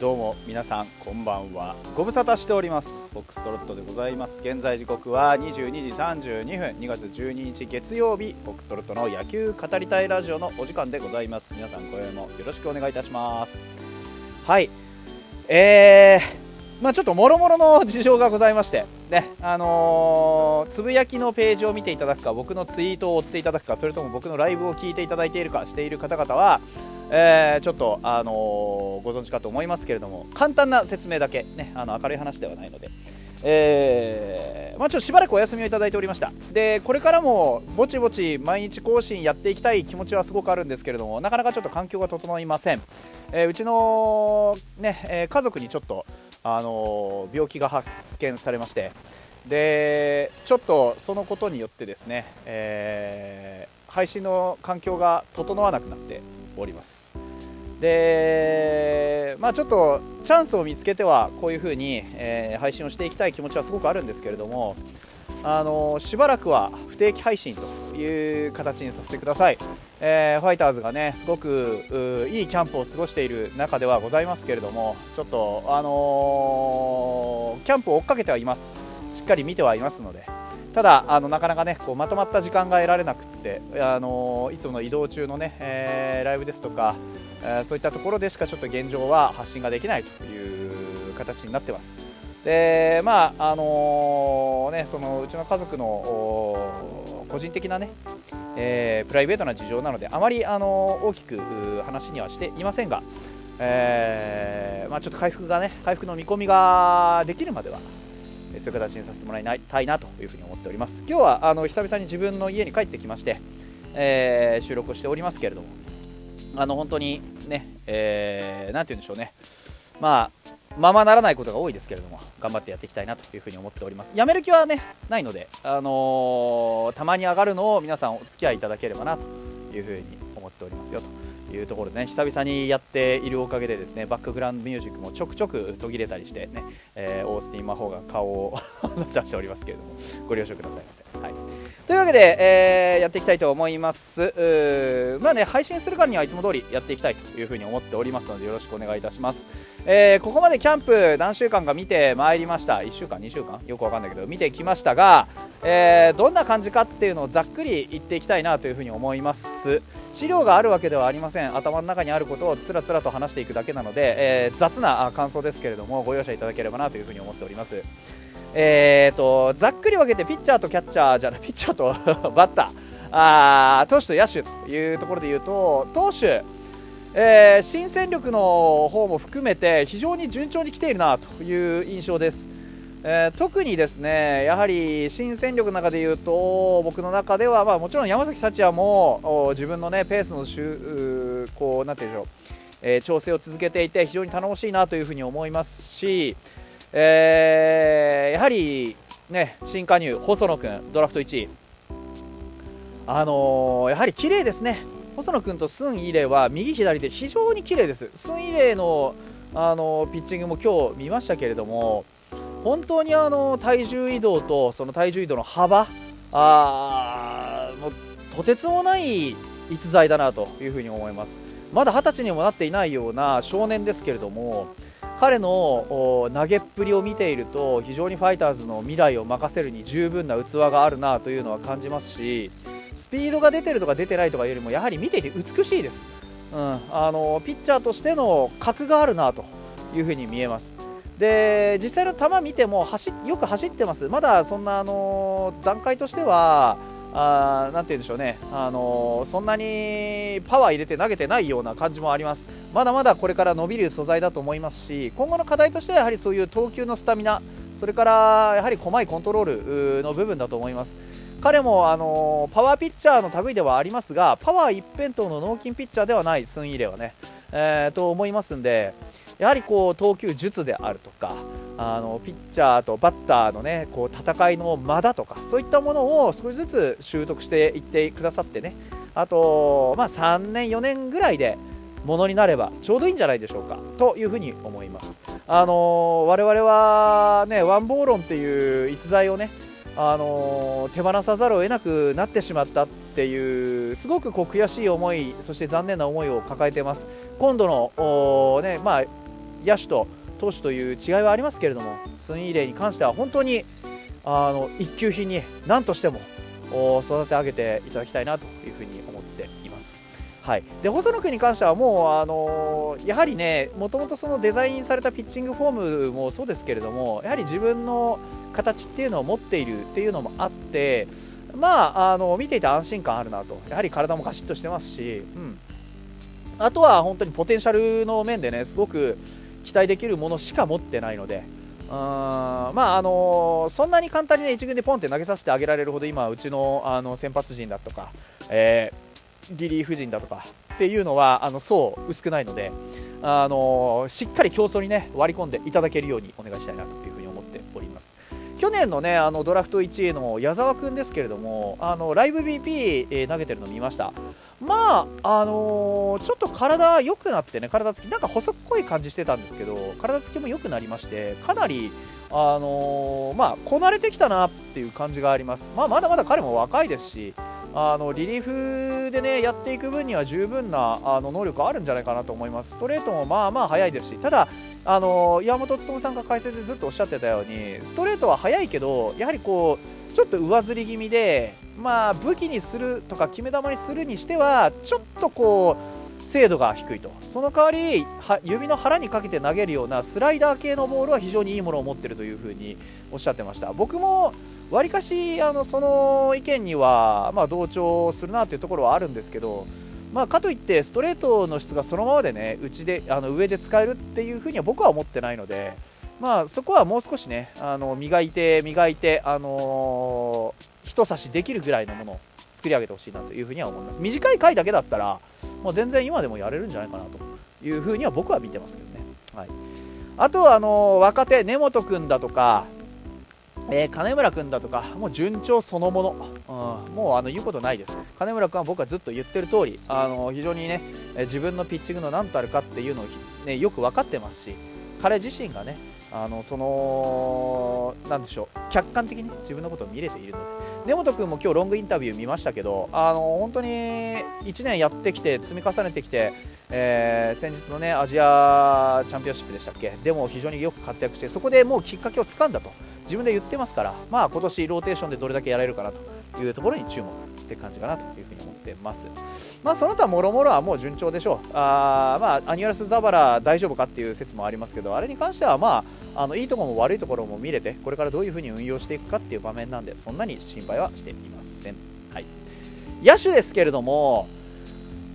どうも皆さんこんばんは。ご無沙汰しております。フォックストロットでございます。現在時刻は22時32分。2月12日月曜日。フォックストロットの野球語りたいラジオのお時間でございます。皆さん今宵もよろしくお願いいたします。はい。えー、まあちょっともろもろの事情がございましてねあのー、つぶやきのページを見ていただくか僕のツイートを追っていただくかそれとも僕のライブを聞いていただいているかしている方々はえー、ちょっと、あのー、ご存知かと思いますけれども簡単な説明だけ、ね、あの明るい話ではないので、えーまあ、ちょっとしばらくお休みをいただいておりました。でこれからもぼちぼち毎日更新やっていきたい気持ちはすごくあるんですけれどもなかなかちょっと環境が整いません、えー、うちの、ねえー、家族にちょっと、あの、病気が発見されましてでちょっとそのことによってですね、えー、配信の環境が整わなくなっております。でまあちょっとチャンスを見つけてはこういう風に、えー、配信をしていきたい気持ちはすごくあるんですけれどもあのしばらくは不定期配信という形にさせてください、えー、ファイターズがねすごくいいキャンプを過ごしている中ではございますけれどもちょっとあのー、キャンプを追っかけてはいます。しっかり見てはいますので。ただあのなかなかねこうまとまった時間が得られなくてあのいつもの移動中のね、えー、ライブですとか、えー、そういったところでしかちょっと現状は発信ができないという形になってます。でまああの、ね、そのうちの家族の個人的なね、えー、プライベートな事情なのであまり、あの大きく話にはしていませんが、えーまあ、ちょっと回復がね回復の見込みができるまではそういう形にさせてもらいたいなというふに思っております。今日はあの久々に自分の家に帰ってきまして、えー、収録をしておりますけれどもあの本当にね、えー、て言うんでしょうね。まあままならないことが多いですけれども頑張ってやっていきたいなというふに思っておりますやめる気はねないので、あのー、たまに上がるのを皆さんお付き合いいただければなというふうに思っておりますよというところでね久々にやっているおかげでですねバックグラウンドミュージックもちょくちょく途切れたりしてね、えー、オースティン魔法が顔を出しておりますけれどもご了承くださいませ。というわけで、えー、やっていきたいと思います。まあね、配信するからにはいつも通りやっていきたいというふに思っておりますので、よろしくお願いいたします。えー、ここまでキャンプ何週間か見てまいりました。1週間、2週間？よくわかんないけど、見てきましたが、えー、どんな感じかっていうのをざっくり言っていきたいなというふに思います。資料があるわけではありません。頭の中にあることをつらつらと話していくだけなので、え、雑な感想ですけれども、ご容赦いただければなというふに思っております。えーと、ざっくり分けてピッチャーとキャッチャーじゃないピッチャーと バッター。あー投手と野手というところで言うと投手、えー、新戦力の方も含めて非常に順調に来ているなという印象です、えー、特にですねやはり新戦力の中で言うと僕の中では、まあ、もちろん山崎福也も自分の、ね、ペースのしゅこうなんていうんでしょう、えー、調整を続けていて非常に頼もしいなというふうに思いますしえー、やはり、ね、新加入、細野君、ドラフト1位、あのー、やはり綺麗ですね、細野君とスン・イレは右左で非常に綺麗です、スン・イレの、あのー、ピッチングも今日見ましたけれども、本当にあの体重移動とその体重移動の幅、あもうとてつもない逸材だなというふうに思います。まだ20歳にもなっていないような少年ですけれども、彼の投げっぷりを見ていると非常にファイターズの未来を任せるに十分な器があるなというのは感じますしスピードが出てるとか出てないとかよりもやはり見ていて美しいです、うん、あのピッチャーとしての格があるなというふうに見えます。で実際の球見ても走よく走ってます。まだそんなあの段階としてはあなて言うんでしょうね、あのそんなにパワー入れて投げてないような感じもあります、まだまだこれから伸びる素材だと思いますし、今後の課題としてはやはりそういう投球のスタミナ、それからやはり細いコントロールの部分だと思います。彼もあのパワーピッチャーの類ではありますが、パワー一辺倒の脳筋ピッチャーではない、スンイレはね、えー、と思いますんで、やはりこう投球術であるとかあのピッチャーとバッターの、ね、こう戦いの間だとかそういったものを少しずつ習得していってくださってねあと、まあ、3年、4年ぐらいでものになればちょうどいいんじゃないでしょうかというふうに思います。あの我々は、ね、ワンボーロンっていう逸材をねあの手放さざるを得なくなってしまったっていうすごくこう悔しい思いそして残念な思いを抱えています今度のねまあ野手と投手という違いはありますけれどもスンイレイに関しては本当にあの一級品に何としても育て上げていただきたいなというふうに思っています。はい、で細野君に関してはもう、あの、やはりねもともとそのデザインされたピッチングフォームもそうですけれどもやはり自分の形っていうのを持っているっていうのもあってまあ、あの見ていて安心感あるなと。やはり体もガシッとしてますし、うん、あとは本当にポテンシャルの面でねすごく期待できるものしか持ってないので。うんまああのそんなに簡単に、ね、1軍でポンって投げさせてあげられるほど今、うちのあの先発陣だとか、えー、リリーフ陣だとかっていうのはあのそう薄くないので、あのしっかり競争に、ね、割り込んでいただけるようにお願いしたいなというふに思っております。去年のねあのドラフト1位の矢澤君ですけれどもあのライブ BP、えー、投げてるの見ましたまああのー、ちょっと体良くなってね体つきなんか細っこい感じしてたんですけど体つきも良くなりましてかなりあのー、まあこなれてきたなっていう感じがあります。まあまだまだ彼も若いですしあのリリーフでねやっていく分には十分なあの能力あるんじゃないかなと思います。ストレートもまあまあ速いですしただあの山本勉さんが解説でずっとおっしゃってたようにストレートは速いけどやはりこうちょっと上ずり気味で、まあ、武器にするとか決め球にするにしてはちょっとこう精度が低いと。その代わり指の腹にかけて投げるようなスライダー系のボールは非常にいいものを持っているというふにおっしゃってました。僕もわりかしあのその意見には、まあ、同調するなというところはあるんですけどまあ、かといってストレートの質がそのままでね内であの上で使えるっていうふうには僕は思ってないので、まあ、そこはもう少しねあの磨いて磨いて、あのー、人差しできるぐらいのものを作り上げてほしいなというふうには思います。短い回だけだったらもう全然今でもやれるんじゃないかなというふうには僕は見てますけどね、はい、あとはあのー、若手根本君だとかえー、金村君だとか、もう順調そのもの、うん、もうあの言うことないです、金村君は僕はずっと言ってる通り、あの非常にね、自分のピッチングの何たるかっていうのを、ね、よく分かってますし、彼自身がね、あのそのなんでしょう。客観的に自分のことを見れているので、根本君も今日ロングインタビュー見ましたけど、あの本当に1年やってきて、積み重ねてきて、えー、先日のねアジアチャンピオンシップでしたっけ、でも非常によく活躍して、そこでもうきっかけをつかんだと。自分で言ってますから、まあ、今年ローテーションでどれだけやれるかなというところに注目。って感じかなというふうに思ってます。まあ、その他もろもろはもう順調でしょう。あまあ、アニュラス・ザバラ大丈夫かっていう説もありますけど、あれに関しては、まあ、あのいいところも悪いところも見れて、これからどういうふうに運用していくかっていう場面なんで、そんなに心配はしていません。はい、野手ですけれども、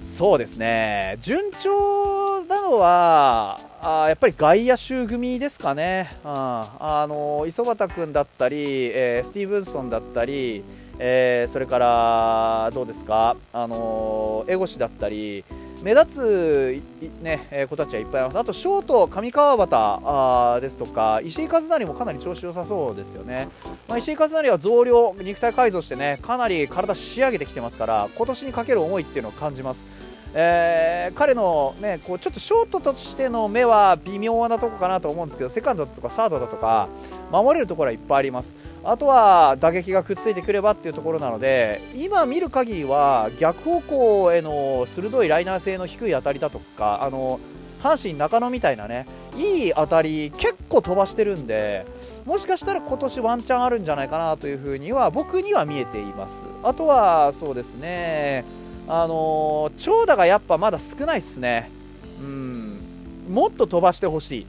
そうですね、順調なのは、あやっぱり外野手組ですかね、うん、あの磯畑君だったり、えー、スティーブンソンだったり、えー、それからどうですか、あの江越だったり、目立つ、ねえ子たちはいっぱいいます、あとショート、上川端あですとか、石井一成もかなり調子良さそうですよね、まあ、石井一成は増量、肉体改造してねかなり体仕上げてきてますから、今年にかける思いっていうのを感じます。えー、彼の、ね、こうちょっとショートとしての目は微妙なとこかなと思うんですけどセカンドだとかサードだとか守れるところはいっぱいあります。あとは打撃がくっついてくればっていうところなので今見る限りは逆方向への鋭いライナー性の低い当たりだとかあの阪神中野みたいなねいい当たり結構飛ばしてるんでもしかしたら今年ワンチャンあるんじゃないかなというふうには僕には見えています。あとはそうですねあのー、長打がやっぱまだ少ないっすね。うん。もっと飛ばしてほしい。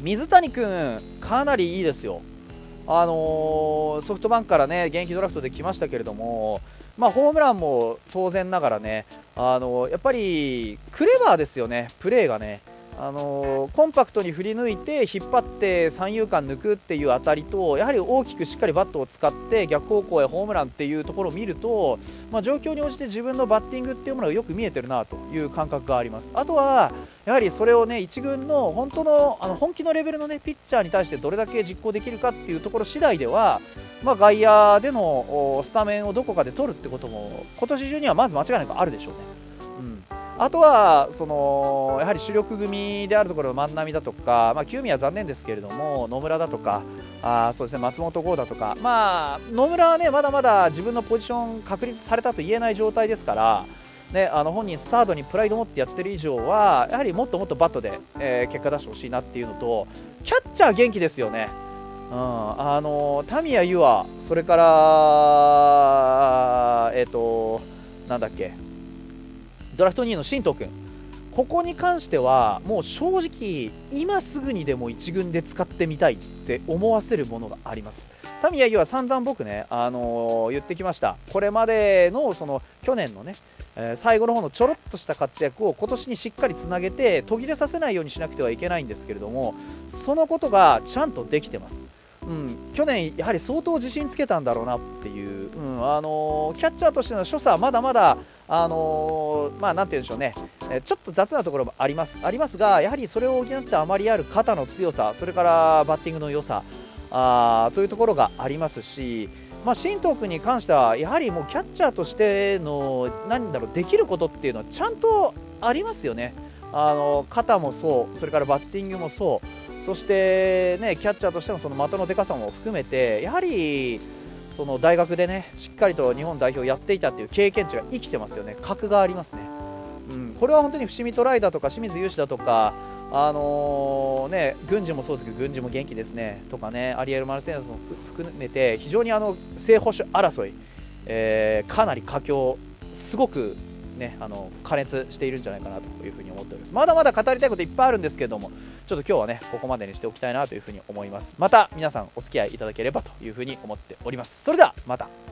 水谷君、かなりいいですよ。あのー、ソフトバンクからね、現役ドラフトで来ましたけれども、まあ、ホームランも当然ながらね、あのー、やっぱりクレバーですよね、プレーがね。あの、コンパクトに振り抜いて引っ張って三遊間抜くっていう当たりとやはり大きくしっかりバットを使って逆方向へホームランっていうところを見ると、まあ、状況に応じて自分のバッティングっていうものがよく見えてるなという感覚がありますあとはやはりそれをね1軍の本当のあの本気のレベルのねピッチャーに対してどれだけ実行できるかっていうところ次第では、まあ、外野でのスタメンをどこかで取るってことも今年中にはまず間違いなくあるでしょうね。あとはそのやはり主力組であるところの万波だとか、まあ、清宮は残念ですけれども野村だとかあそうです、ね、松本剛だとか、まあ、野村は、ね、まだまだ自分のポジション確立されたと言えない状態ですからね、あの本人、サードにプライド持ってやってる以上はやはりもっともっとバットで、えー、結果出してほしいなっていうのとキャッチャー元気ですよね。うん、あのタミヤユア、それから、えっ、ー、と、なんだっけ、ドラフト2位の新藤君、ここに関しては、もう正直、今すぐにでも1軍で使ってみたいって思わせるものがあります。タミヤユは散々僕ね、あのー、言ってきました、これまでのその去年のね、えー、最後の方のちょろっとした活躍を今年にしっかりつなげて途切れさせないようにしなくてはいけないんですけれどもそのことがちゃんとできてます。うん、去年、やはり相当自信つけたんだろうなっていう、うん、あのキャッチャーとしての所作は、まだまだ、あのまあ、なて言うんでしょうね、ちょっと雑なところもありますありますが、やはりそれを補ってあまりある肩の強さ、それからバッティングの良さあというところがありますし、まあ、新藤君に関しては、やはりもうキャッチャーとしての何だろうできることっていうのはちゃんとありますよね。あの肩もそう、それからバッティングもそう。そして、ね、キャッチャーとしてのその的のでかさも含めてやはりその大学でねしっかりと日本代表をやっていたっていう経験値が生きてますよね、格がありますね、うん、これは本当に伏見トライだとか清水雄志だとか、あのー、ね、軍事もそうですけど、軍事も元気ですね。とかね、アリエル・マルセンスも含めて、非常にあの正捕手争い、えー、かなり佳境、すごくね、あの加熱しているんじゃないかなというふに思っております。まだまだ語りたいこといっぱいあるんですけどもちょっと今日はねここまでにしておきたいなというふに思います。また皆さんお付き合いいただければというふに思っております。それではまた。